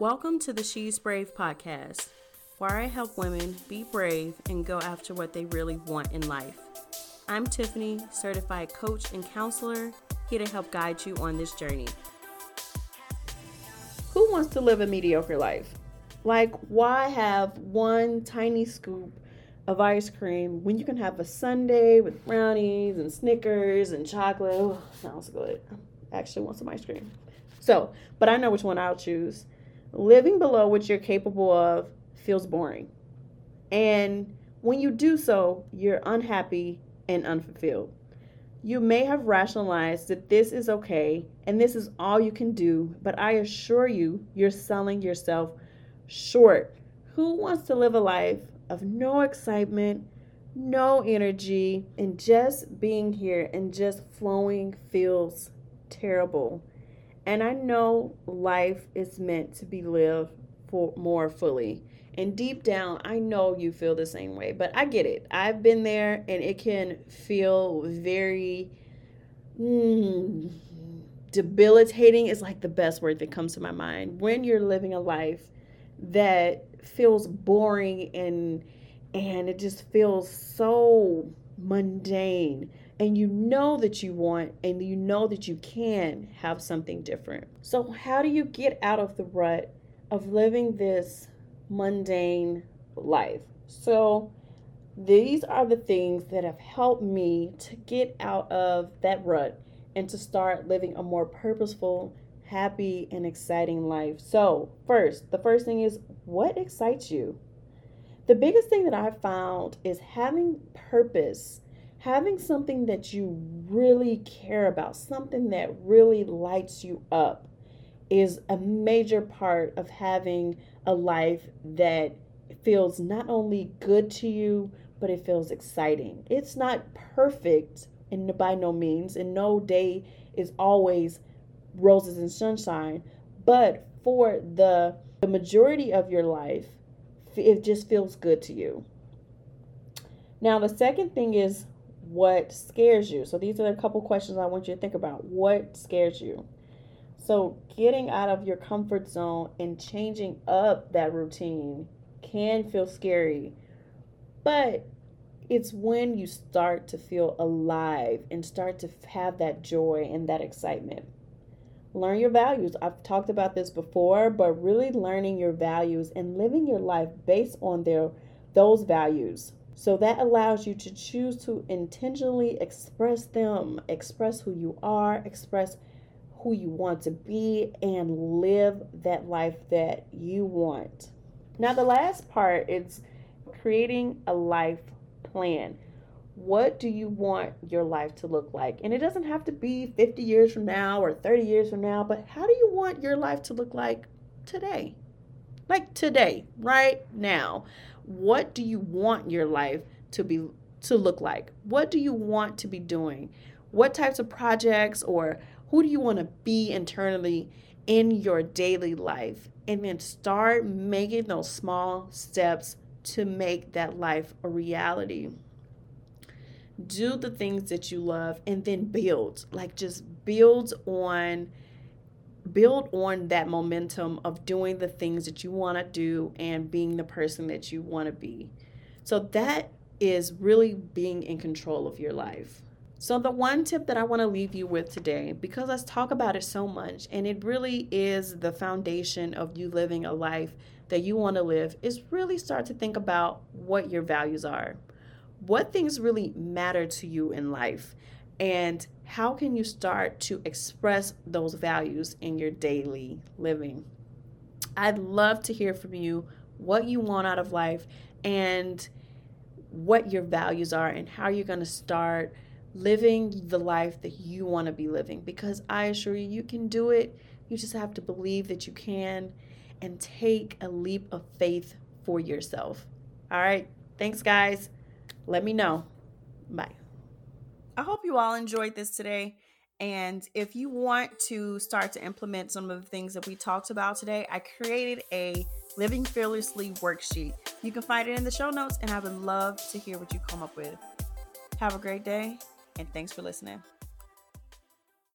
Welcome to the She's Brave podcast, where I help women be brave and go after what they really want in life. I'm Tiffany, certified coach and counselor, here to help guide you on this journey. Who wants to live a mediocre life? Like, why have one tiny scoop of ice cream when you can have a sundae with brownies and Snickers and chocolate? Oh, sounds good. I actually want some ice cream. So, but I know which one I'll choose living below what you're capable of feels boring. And when you do so, you're unhappy and unfulfilled. You may have rationalized that this is okay and this is all you can do, but I assure you, you're selling yourself short. Who wants to live a life of no excitement, no energy, and just being here and just flowing feels terrible? And I know life is meant to be lived for more fully. And deep down, I know you feel the same way, but I get it. I've been there and it can feel very mm, debilitating, is like the best word that comes to my mind. When you're living a life that feels boring and and it just feels so mundane and you know that you want and you know that you can have something different. So, how do you get out of the rut of living this mundane life? So, these are the things that have helped me to get out of that rut and to start living a more purposeful, happy, and exciting life. So, first, the first thing is what excites you? The biggest thing that I've found is having purpose having something that you really care about, something that really lights you up, is a major part of having a life that feels not only good to you, but it feels exciting. It's not perfect and by no means, and no day is always roses and sunshine, but for the the majority of your life, it just feels good to you. Now, the second thing is what scares you. So these are a couple questions I want you to think about. What scares you? So getting out of your comfort zone and changing up that routine can feel scary. But it's when you start to feel alive and start to have that joy and that excitement. Learn your values. I've talked about this before, but really learning your values and living your life based on their those values so that allows you to choose to intentionally express them, express who you are, express who you want to be, and live that life that you want. Now, the last part is creating a life plan. What do you want your life to look like? And it doesn't have to be 50 years from now or 30 years from now, but how do you want your life to look like today? Like today, right now what do you want your life to be to look like? What do you want to be doing? What types of projects or who do you want to be internally in your daily life? And then start making those small steps to make that life a reality. Do the things that you love and then build. Like just build on build on that momentum of doing the things that you want to do and being the person that you want to be. So that is really being in control of your life. So, the one tip that I want to leave you with today, because let's talk about it so much, and it really is the foundation of you living a life that you want to live, is really start to think about what your values are. What things really matter to you in life? And how can you start to express those values in your daily living? I'd love to hear from you what you want out of life and what your values are and how you're going to start living the life that you want to be living because I assure you, you can do it. You just have to believe that you can and take a leap of faith for yourself. All right. Thanks, guys. Let me know. Bye. I hope you all enjoyed this today. And if you want to start to implement some of the things that we talked about today, I created a Living Fearlessly worksheet. You can find it in the show notes, and I would love to hear what you come up with. Have a great day, and thanks for listening.